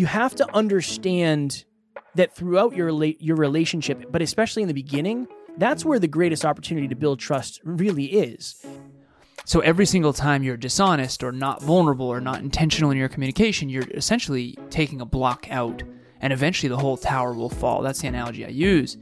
you have to understand that throughout your your relationship, but especially in the beginning, that's where the greatest opportunity to build trust really is. So every single time you're dishonest or not vulnerable or not intentional in your communication, you're essentially taking a block out and eventually the whole tower will fall. That's the analogy I use.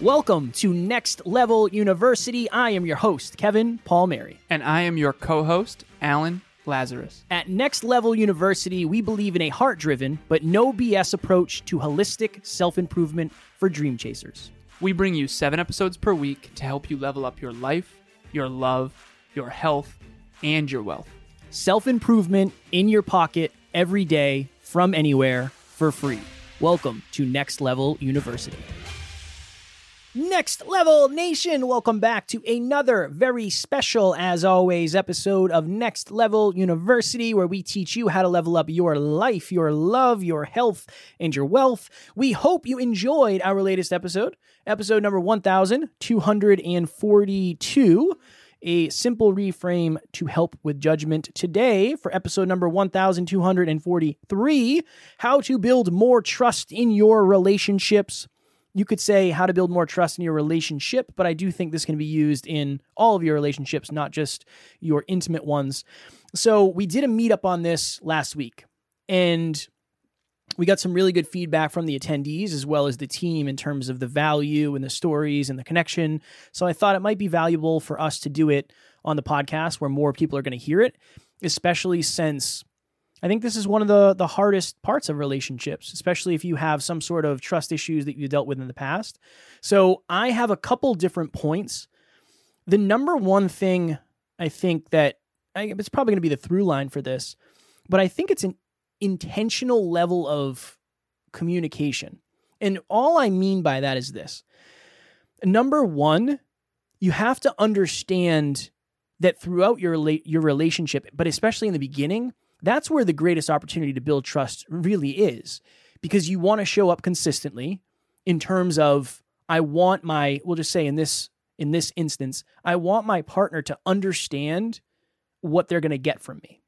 Welcome to Next Level University. I am your host, Kevin Palmieri. And I am your co host, Alan Lazarus. At Next Level University, we believe in a heart driven but no BS approach to holistic self improvement for dream chasers. We bring you seven episodes per week to help you level up your life, your love, your health, and your wealth. Self improvement in your pocket every day from anywhere for free. Welcome to Next Level University. Next Level Nation, welcome back to another very special, as always, episode of Next Level University, where we teach you how to level up your life, your love, your health, and your wealth. We hope you enjoyed our latest episode, episode number 1242 a simple reframe to help with judgment today for episode number 1243 how to build more trust in your relationships you could say how to build more trust in your relationship, but I do think this can be used in all of your relationships, not just your intimate ones. So we did a meetup on this last week, and we got some really good feedback from the attendees as well as the team in terms of the value and the stories and the connection. So I thought it might be valuable for us to do it on the podcast where more people are going to hear it, especially since I think this is one of the the hardest parts of relationships, especially if you have some sort of trust issues that you dealt with in the past. So I have a couple different points. The number one thing I think that I, it's probably going to be the through line for this, but I think it's an intentional level of communication. And all I mean by that is this. Number 1, you have to understand that throughout your your relationship, but especially in the beginning, that's where the greatest opportunity to build trust really is because you want to show up consistently in terms of I want my we'll just say in this in this instance I want my partner to understand what they're going to get from me.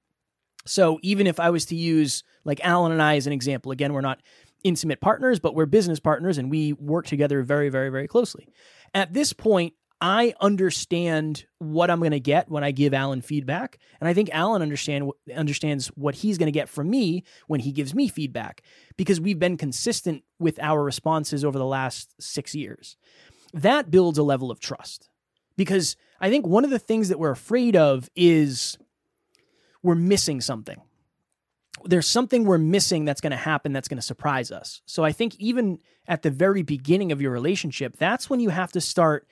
So even if I was to use like Alan and I as an example again we're not intimate partners but we're business partners and we work together very very very closely. At this point I understand what I'm going to get when I give Alan feedback, and I think Alan understand understands what he's going to get from me when he gives me feedback because we've been consistent with our responses over the last 6 years. That builds a level of trust. Because I think one of the things that we're afraid of is we're missing something. There's something we're missing that's going to happen that's going to surprise us. So I think even at the very beginning of your relationship, that's when you have to start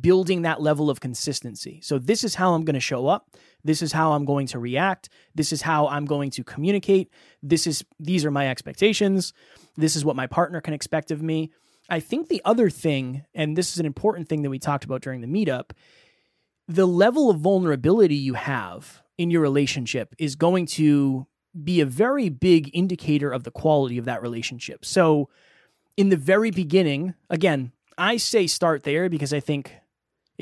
building that level of consistency. So this is how I'm going to show up. This is how I'm going to react. This is how I'm going to communicate. This is these are my expectations. This is what my partner can expect of me. I think the other thing and this is an important thing that we talked about during the meetup, the level of vulnerability you have in your relationship is going to be a very big indicator of the quality of that relationship. So in the very beginning, again, I say start there because I think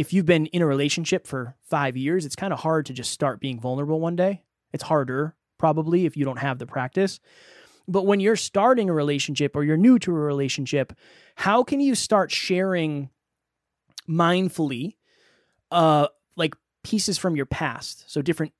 if you've been in a relationship for five years, it's kind of hard to just start being vulnerable one day. It's harder, probably, if you don't have the practice. But when you're starting a relationship or you're new to a relationship, how can you start sharing mindfully, uh, like pieces from your past? So different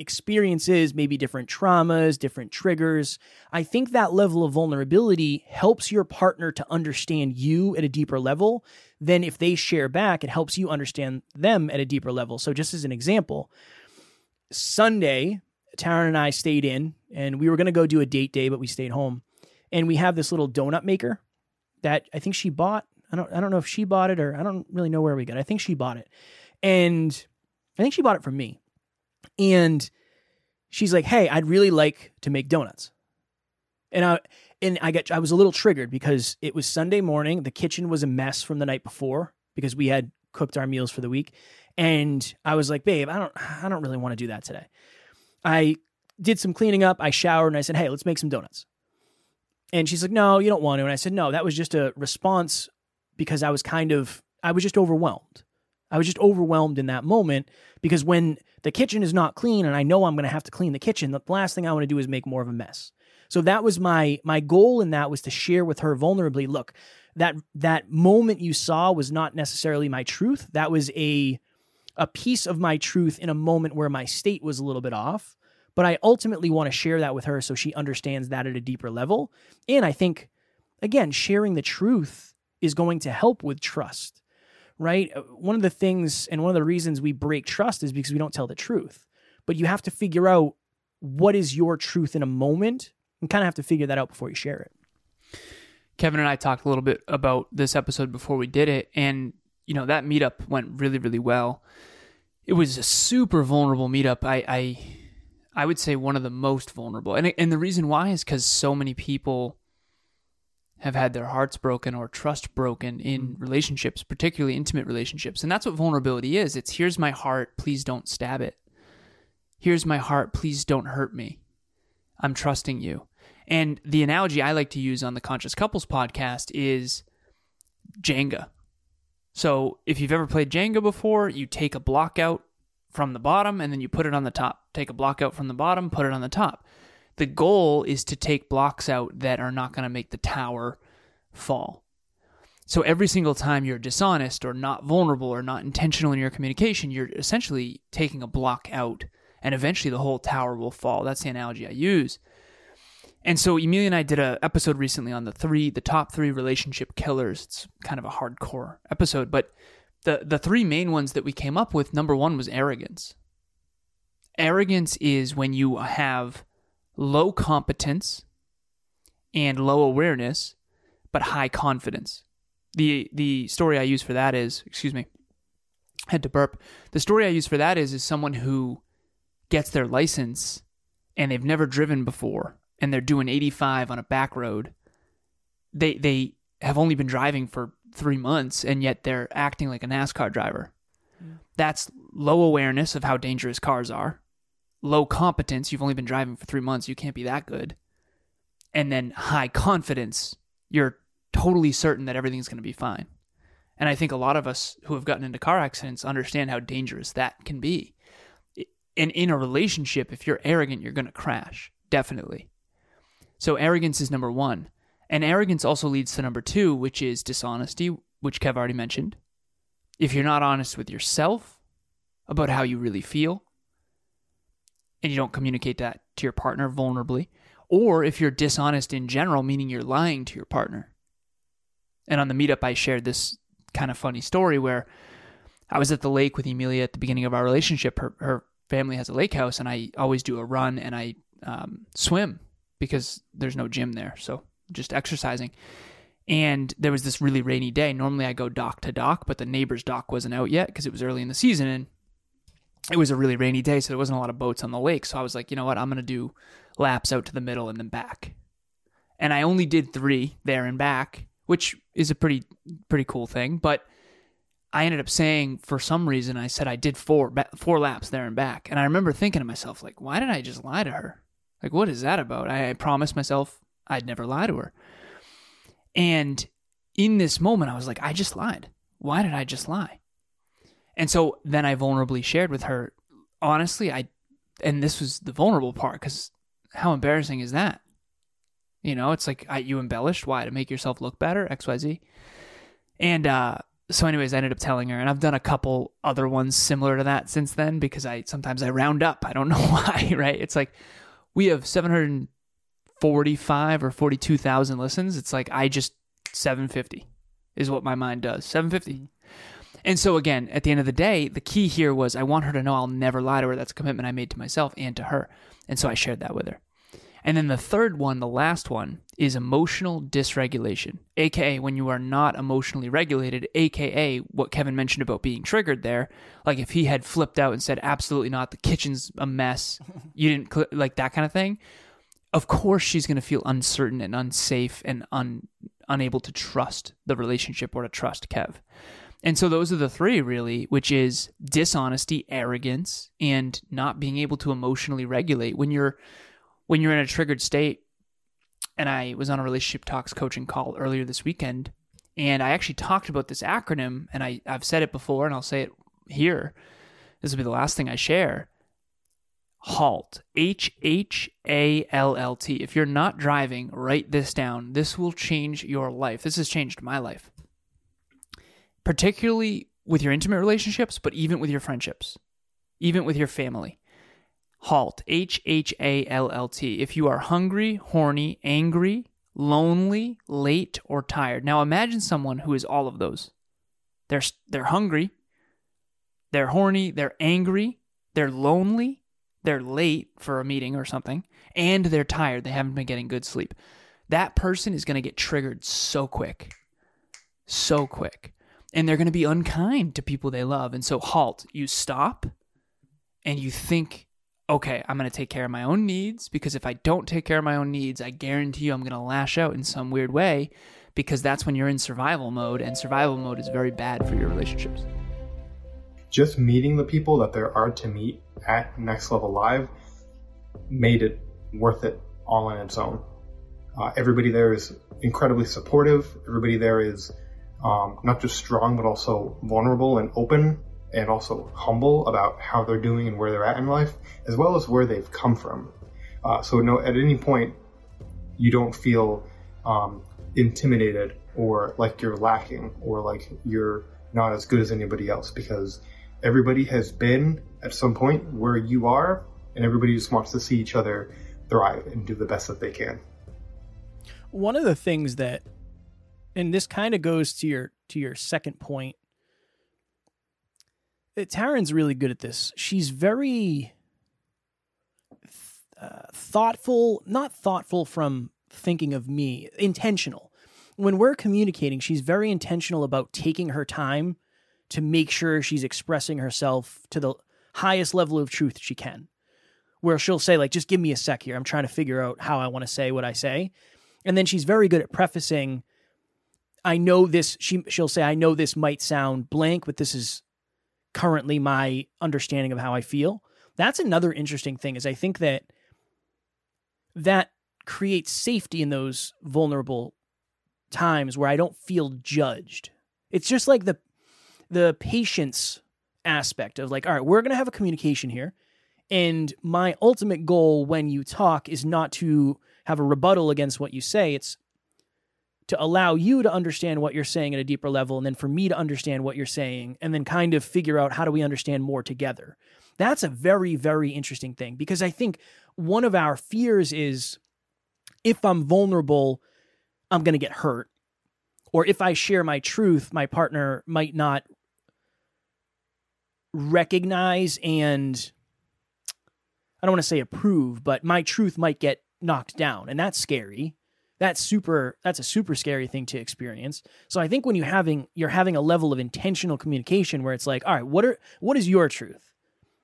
experiences, maybe different traumas, different triggers. I think that level of vulnerability helps your partner to understand you at a deeper level. Then, if they share back, it helps you understand them at a deeper level. So, just as an example, Sunday, Taryn and I stayed in and we were going to go do a date day, but we stayed home. And we have this little donut maker that I think she bought. I don't, I don't know if she bought it or I don't really know where we got it. I think she bought it. And I think she bought it from me. And she's like, "Hey, I'd really like to make donuts." And I and I got I was a little triggered because it was Sunday morning. The kitchen was a mess from the night before because we had cooked our meals for the week. And I was like, "Babe, I don't I don't really want to do that today." I did some cleaning up, I showered, and I said, "Hey, let's make some donuts." And she's like, "No, you don't want to." And I said, "No, that was just a response because I was kind of I was just overwhelmed. I was just overwhelmed in that moment because when the kitchen is not clean and I know I'm going to have to clean the kitchen, the last thing I want to do is make more of a mess. So that was my my goal in that was to share with her vulnerably, look, that that moment you saw was not necessarily my truth. That was a a piece of my truth in a moment where my state was a little bit off. But I ultimately want to share that with her so she understands that at a deeper level. And I think, again, sharing the truth is going to help with trust, right? Uh, one of the things and one of the reasons we break trust is because we don't tell the truth. But you have to figure out what is your truth in a moment and kind of have to figure that out before you share it. Kevin and I talked a little bit about this episode before we did it, and you know that meetup went really, really well. It was a super vulnerable meetup. I, I, I would say one of the most vulnerable, and and the reason why is because so many people have had their hearts broken or trust broken in mm. relationships, particularly intimate relationships, and that's what vulnerability is. It's here's my heart, please don't stab it. Here's my heart, please don't hurt me. I'm trusting you. And the analogy I like to use on the Conscious Couples podcast is Jenga. So if you've ever played Jenga before, you take a block out from the bottom and then you put it on the top. Take a block out from the bottom, put it on the top. The goal is to take blocks out that are not going to make the tower fall. So every single time you're dishonest or not vulnerable or not intentional in your communication, you're essentially taking a block out and eventually the whole tower will fall. That's the analogy I use. And so Emilia and I did a episode recently on the three, the top three relationship killers. It's kind of a hardcore episode, but the the three main ones that we came up with. Number one was arrogance. Arrogance is when you have low competence and low awareness, but high confidence. the The story I use for that is, excuse me, had to burp. The story I use for that is is someone who gets their license and they've never driven before and they're doing 85 on a back road, they they have only been driving for 3 months and yet they're acting like a NASCAR driver. Yeah. That's low awareness of how dangerous cars are. Low competence, you've only been driving for 3 months, you can't be that good. And then high confidence, you're totally certain that everything's going to be fine. And I think a lot of us who have gotten into car accidents understand how dangerous that can be and in a relationship, if you're arrogant, you're going to crash. Definitely. So arrogance is number one. And arrogance also leads to number two, which is dishonesty, which Kev already mentioned. If you're not honest with yourself about how you really feel, and you don't communicate that to your partner vulnerably, or if you're dishonest in general, meaning you're lying to your partner. And on the meetup, I shared this kind of funny story where I was at the lake with Emilia at the beginning of our relationship. Her, her family has a lake house, and I always do a run and I um, swim because there's no gym there. So just exercising. And there was this really rainy day. Normally I go dock to dock, but the neighbor's dock wasn't out yet because it was early in the season and it was a really rainy day, so there wasn't a lot of boats on the lake. So I was like, you know what, I'm gonna do laps out to the middle and then back. And I only did three there and back, which is a pretty pretty cool thing. But I ended up saying for some reason I said I did four four laps there and back, and I remember thinking to myself like, why did I just lie to her? Like, what is that about? I, I promised myself I'd never lie to her, and in this moment I was like, I just lied. Why did I just lie? And so then I vulnerably shared with her, honestly, I, and this was the vulnerable part because how embarrassing is that? You know, it's like I, you embellished. Why to make yourself look better? X Y Z. And uh, so anyways, I ended up telling her, and I've done a couple other ones similar to that since then because I sometimes I round up. I don't know why, right? It's like we have 745 or 42,000 listens. It's like I just 750 is what my mind does. 750. And so again, at the end of the day, the key here was I want her to know I'll never lie to her. That's a commitment I made to myself and to her. And so I shared that with her. And then the third one, the last one, is emotional dysregulation, aka when you are not emotionally regulated, aka what Kevin mentioned about being triggered there. Like if he had flipped out and said, absolutely not, the kitchen's a mess, you didn't, cl-, like that kind of thing. Of course, she's going to feel uncertain and unsafe and un- unable to trust the relationship or to trust Kev. And so those are the three really, which is dishonesty, arrogance, and not being able to emotionally regulate. When you're when you're in a triggered state, and I was on a relationship talks coaching call earlier this weekend, and I actually talked about this acronym, and I, I've said it before, and I'll say it here. This will be the last thing I share. HALT. H H A L L T. If you're not driving, write this down. This will change your life. This has changed my life, particularly with your intimate relationships, but even with your friendships, even with your family. HALT. H H A L L T. If you are hungry, horny, angry, lonely, late, or tired. Now imagine someone who is all of those. They're they're hungry, they're horny, they're angry, they're lonely, they're late for a meeting or something, and they're tired. They haven't been getting good sleep. That person is going to get triggered so quick. So quick. And they're going to be unkind to people they love. And so halt, you stop and you think okay, I'm going to take care of my own needs because if I don't take care of my own needs, I guarantee you I'm going to lash out in some weird way because that's when you're in survival mode, and survival mode is very bad for your relationships. Just meeting the people that there are to meet at Next Level Live made it worth it all on its own. Uh, everybody there is incredibly supportive. Everybody there is um, not just strong, but also vulnerable and open and also humble about how they're doing and where they're at in life, as well as where they've come from. Uh, so, no, at any point, you don't feel um, intimidated or like you're lacking or like you're not as good as anybody else because everybody has been at some point where you are, and everybody just wants to see each other thrive and do the best that they can. One of the things that, and this kind of goes to your to your second point Taryn's really good at this. She's very uh, thoughtful, not thoughtful from thinking of me, intentional. When we're communicating, she's very intentional about taking her time to make sure she's expressing herself to the highest level of truth she can. Where she'll say, like, just give me a sec here. I'm trying to figure out how I want to say what I say. And then she's very good at prefacing. I know this. She she'll say, I know this might sound blank, but this is currently my understanding of how I feel. That's another interesting thing is I think that that creates safety in those vulnerable times where I don't feel judged. It's just like the the patience aspect of like, all right, we're to have a communication here. And my ultimate goal when you talk is not to have a rebuttal against what you say. It's to allow you to understand what you're saying at a deeper level and then for me to understand what you're saying and then kind of figure out how do we understand more together. That's a very very interesting thing because I think one of our fears is if I'm vulnerable I'm going to get hurt or if I share my truth my partner might not recognize and I don't want to say approve, but my truth might get knocked down and that's scary that's super that's a super scary thing to experience. So i think when you having you're having a level of intentional communication where it's like all right what are what is your truth?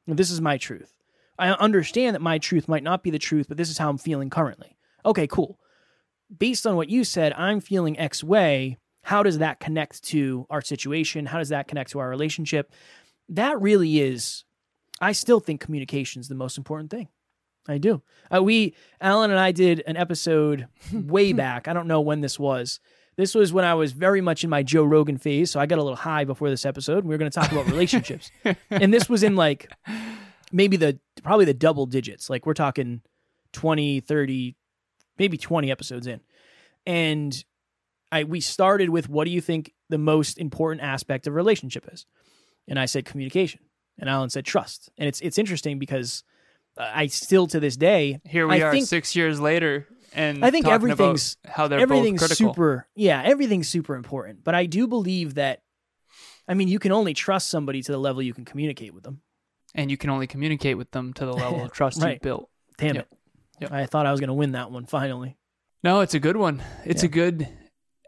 This is my truth. I understand that my truth might not be the truth but this is how i'm feeling currently. Okay cool. Based on what you said i'm feeling x way. How does that connect to our situation? How does that connect to our relationship? That really is i still think communication is the most important thing I do. Uh, we, Alan and I did an episode way back. I don't know when this was. This was when I was very much in my Joe Rogan phase. So I got a little high before this episode. We were going to talk about relationships. and this was in like maybe the, probably the double digits. Like we're talking 20, 30, maybe 20 episodes in. And I, we started with what do you think the most important aspect of relationship is? And I said communication. And Alan said trust. And it's, it's interesting because I still to this day here we I are think, six years later, and I think everything's how they're everything's both critical. super yeah everything's super important. But I do believe that I mean you can only trust somebody to the level you can communicate with them, and you can only communicate with them to the level of trust right. you've built. Damn Yep. it! Yep. I thought I was going to win that one finally. No, it's a good one. It's Yeah. a good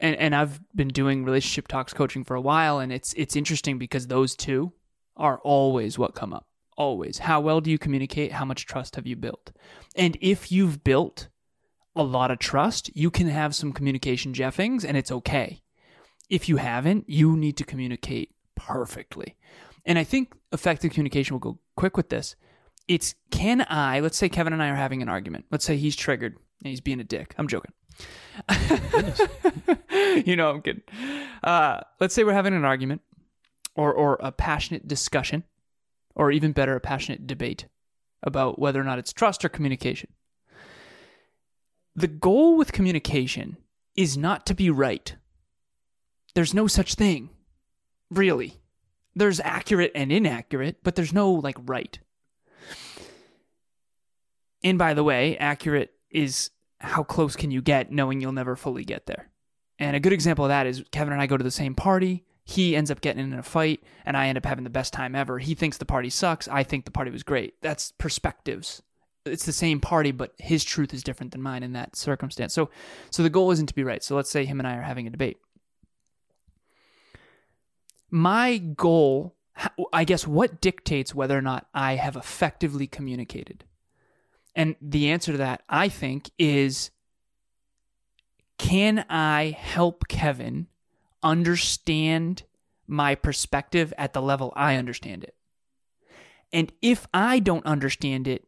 and and I've been doing relationship talks coaching for a while and it's it's interesting because those two are always what come up. Always. How well do you communicate? How much trust have you built? And if you've built a lot of trust, you can have some communication jeffings and it's okay. If you haven't, you need to communicate perfectly. And I think effective communication will go quick with this. It's can I, let's say Kevin and I are having an argument. Let's say he's triggered and he's being a dick. I'm joking. you know, I'm kidding. Uh, let's say we're having an argument or, or a passionate discussion, or even better, a passionate debate. about whether or not it's trust or communication. The goal with communication is not to be right. There's no such thing, really. There's accurate and inaccurate, but there's no like right. And by the way, accurate is how close can you get knowing you'll never fully get there. And a good example of that is Kevin and I go to the same party. He ends up getting in a fight, and I end up having the best time ever. He thinks the party sucks. I think the party was great. That's perspectives. It's the same party, but his truth is different than mine in that circumstance. So, so the goal isn't to be right. So let's say him and I are having a debate. My goal, I guess, what dictates whether or not I have effectively communicated? And the answer to that, I think, is can I help Kevin understand my perspective at the level I understand it? And if I don't understand it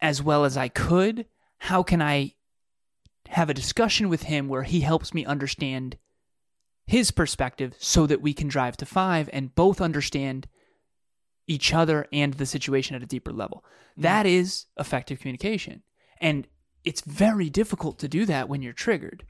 as well as I could, how can I have a discussion with him where he helps me understand his perspective so that we can drive to five and both understand each other and the situation at a deeper level? Mm-hmm. That is effective communication. And it's very difficult to do that when you're triggered.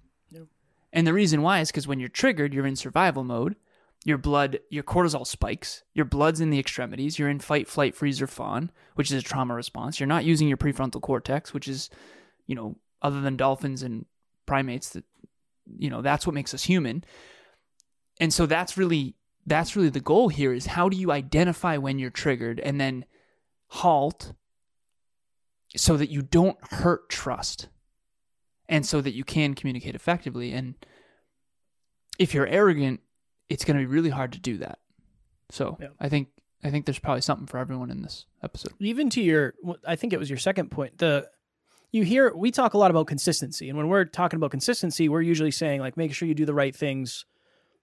And the reason why is because when you're triggered, you're in survival mode. Your blood, your cortisol spikes. Your blood's in the extremities. You're in fight, flight, freeze, or fawn, which is a trauma response. You're not using your prefrontal cortex, which is, you know, other than dolphins and primates, that, you know, that's what makes us human. And so that's really that's really the goal here is how do you identify when you're triggered and then halt so that you don't hurt trust and so that you can communicate effectively. And if you're arrogant, it's going to be really hard to do that. So Yeah. I think I think there's probably something for everyone in this episode. even to your i think it was your second point the you hear we talk a lot about consistency and when we're talking about consistency we're usually saying like make sure you do the right things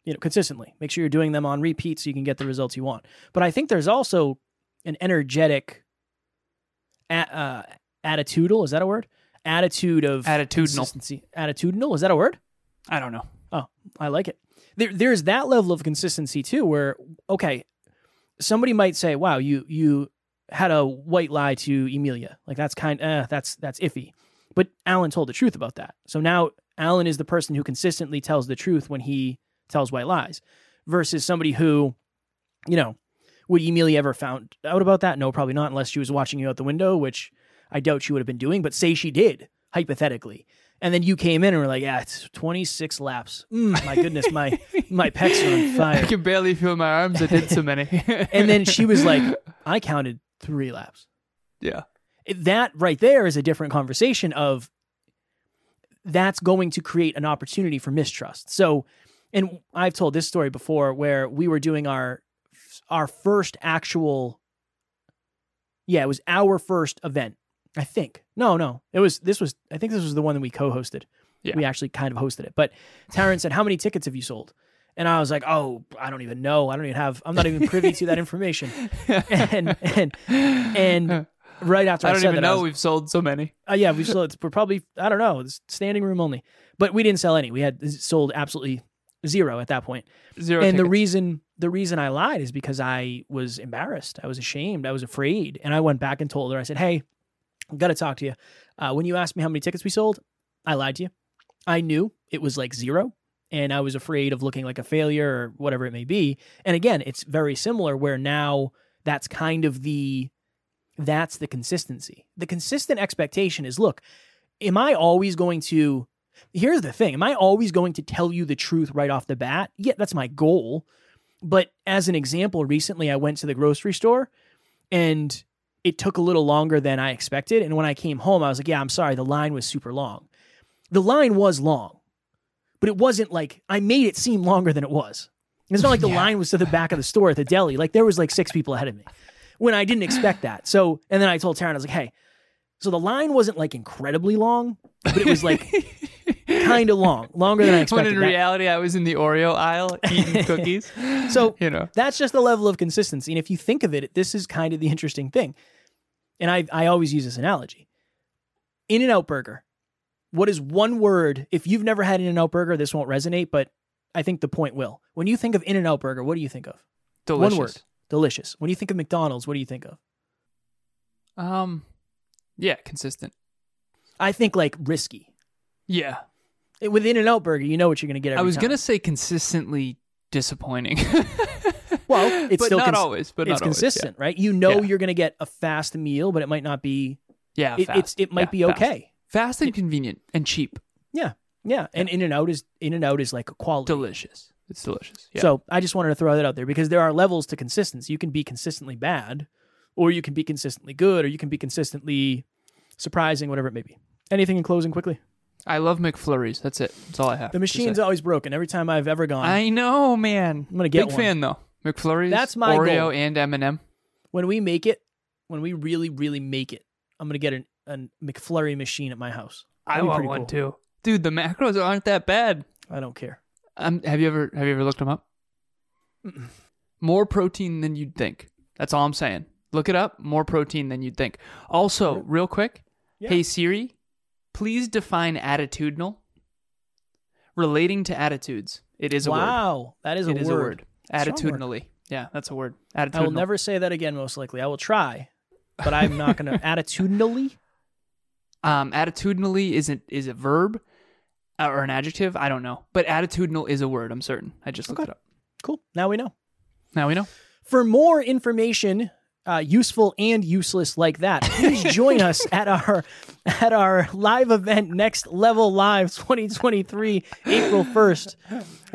you know consistently make sure you're doing them on repeat so you can get the results you want but i think there's also an energetic a- uh, attitudinal is that a word attitude of Attitudinal. consistency attitudinal is that a word I don't know. Oh, I like it. There, there's that level of consistency too, where okay, somebody might say, "Wow, you you had a white lie to Emilia. Like that's kind, uh, that's that's iffy." But Alan told the truth about that. So now Alan is the person who consistently tells the truth when he tells white lies, versus somebody who, you know, would Emilia ever found out about that? No, probably not, unless she was watching you out the window, which I doubt she would have been doing. But say she did, hypothetically. And then you came in and were like, "Yeah, it's 26 laps. Mm, my goodness, my my pecs are on fire. I can barely feel my arms. I did so many. And then she was like, "I counted three laps." yeah. That right there is a different conversation of that's going to create an opportunity for mistrust. So, and I've told this story before where we were doing our our first actual yeah, it was our first event. I think. No, no. It was this was I think this was the one that we co-hosted. Yeah. We actually kind of hosted it. But Taryn said, "How many tickets have you sold?" And I was like, "Oh, I don't even know. I don't even have I'm not even privy to that information." And and and right after I, I don't said even that, know was- we've sold so many. uh, yeah, we sold. We're probably I don't know. It's standing room only, but we didn't sell any. We had sold absolutely zero at that point. Zero. and the reason the reason I lied is because I was embarrassed. I was ashamed. I was afraid, and I went back and told her. I said, "Hey, got to talk to you. Uh, when you asked me how many tickets we sold, I lied to you. I knew it was like zero, and I was afraid of looking like a failure or whatever it may be. And again, it's very similar. Where now that's kind of the that's the consistency. The consistent expectation is look, am I always going to Here's the thing, am I always going to tell you the truth right off the bat? Yeah, that's my goal. But as an example, recently I went to the grocery store and it took a little longer than I expected and when I came home I was like, "Yeah, I'm sorry, the line was super long." The line was long. But it wasn't like I made it seem longer than it was. It's not like the Yeah. line was to the back of the store at the deli. Like there was like six people ahead of me when I didn't expect that. So, and then I told Taryn, I was like, hey, so the line wasn't like incredibly long, but it was like kind of long, longer than I when expected. in That- reality I was in the Oreo aisle eating cookies. so you know. that's just the level of consistency. And if you think of it, this is kind of the interesting thing. And I, I always use this analogy In N Out Burger. What is one word? If you've never had In N Out Burger, this won't resonate, but I think the point will. When you think of In N Out Burger, what do you think of? Delicious. One word. Delicious. When you think of McDonald's, what do you think of? Um, yeah, consistent. I think like risky. Yeah, With In and Out Burger, you know what you're going to get. Every I was gonna say consistently disappointing. Well, it's but still not cons- always. But it's not always, consistent, right? You know Yeah. you're going to get a fast meal, but it might not be. Yeah, It, fast. it's it might Yeah, be okay. Fast and convenient and cheap. Yeah, yeah. And In and Out is In and Out is like a quality. Delicious. It's delicious. Yeah. So I just wanted to throw that out there because there are levels to consistency. You can be consistently bad, or you can be consistently good, or you can be consistently surprising, whatever it may be. Anything in closing quickly? I love McFlurries. That's it. That's all I have. The to machine's say. always broken. Every time I've ever gone, I know, man. I'm gonna get one. Big one. fan though. McFlurries. That's my Oreo goal. and M&M. when we make it, when we really, really make it, I'm gonna get an, a McFlurry machine at my house. I That'd be want one cool. too. Dude, the macros aren't that bad. I don't care. Um, have you ever have you ever looked them up? More protein than you'd think. That's all I'm saying. Look it up. More protein than you'd think. Also, real quick, Yeah. hey Siri, please define attitudinal. Relating to attitudes. It is a word. wow, that is a It word. is a word. Strong word. Attitudinally. Yeah, that's a word. Attitudinal. I will never say that again. Most likely, I will try, but I'm not gonna attitudinally. Um, attitudinally isn't is a verb uh, or an adjective. I don't know, but attitudinal is a word. I'm certain. I just looked Okay. it up. Cool. Now we know. Now we know. For more information, uh, useful and useless like that, please join us at our at our live event, Next Level Live 2023, April 1st,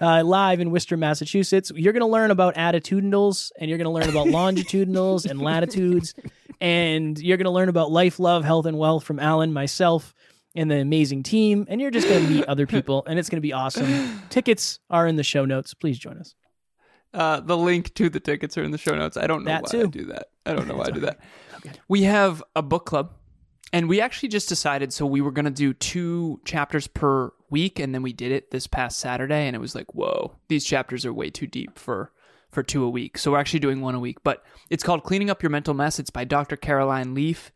uh, live in Worcester, Massachusetts. You're going to learn about attitudinals, and you're going to learn about longitudinals and latitudes, and you're going to learn about life, love, health, and wealth from Alan, myself, and the amazing team. And you're just going to meet other people, and it's going to be awesome. Tickets are in the show notes. Please join us. Uh, the link to the tickets are in the show notes. I don't know That why too. I do that. I don't know why I do that. We have a book club, and we actually just decided. So we were going to do two chapters per week, and then we did it this past Saturday, and it was like, whoa, these chapters are way too deep for for two a week. So we're actually doing one a week, but it's called Cleaning Up Your Mental Mess. It's by Dr. Caroline Leaf.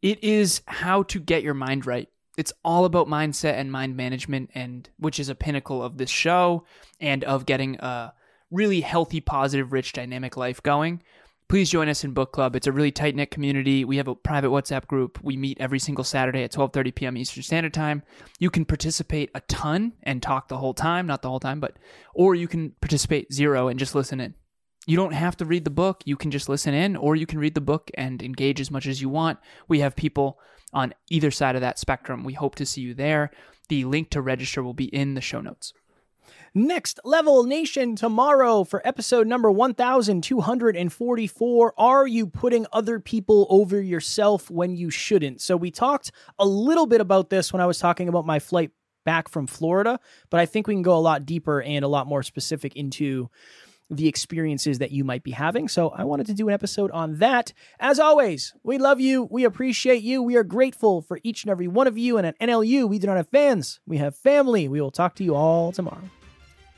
It is how to get your mind right. It's all about mindset and mind management, and which is a pinnacle of this show and of getting a really healthy, positive, rich, dynamic life going. Please join us in book club. It's a really tight knit community. We have a private WhatsApp group. We meet every single Saturday at 12:30 p.m. Eastern Standard Time. You can participate a ton and talk the whole time, not the whole time, but or you can participate zero and just listen in. You don't have to read the book. You can just listen in, or you can read the book and engage as much as you want. We have people on either side of that spectrum. We hope to see you there. The link to register will be in the show notes. Next Level Nation tomorrow for episode number 1244. Are you putting other people over yourself when you shouldn't? So, we talked a little bit about this when I was talking about my flight back from Florida, but I think we can go a lot deeper and a lot more specific into the experiences that you might be having. So I wanted to do an episode on that. As always, we love you. We appreciate you. We are grateful for each and every one of you. And at NLU, we do not have fans, we have family. We will talk to you all tomorrow.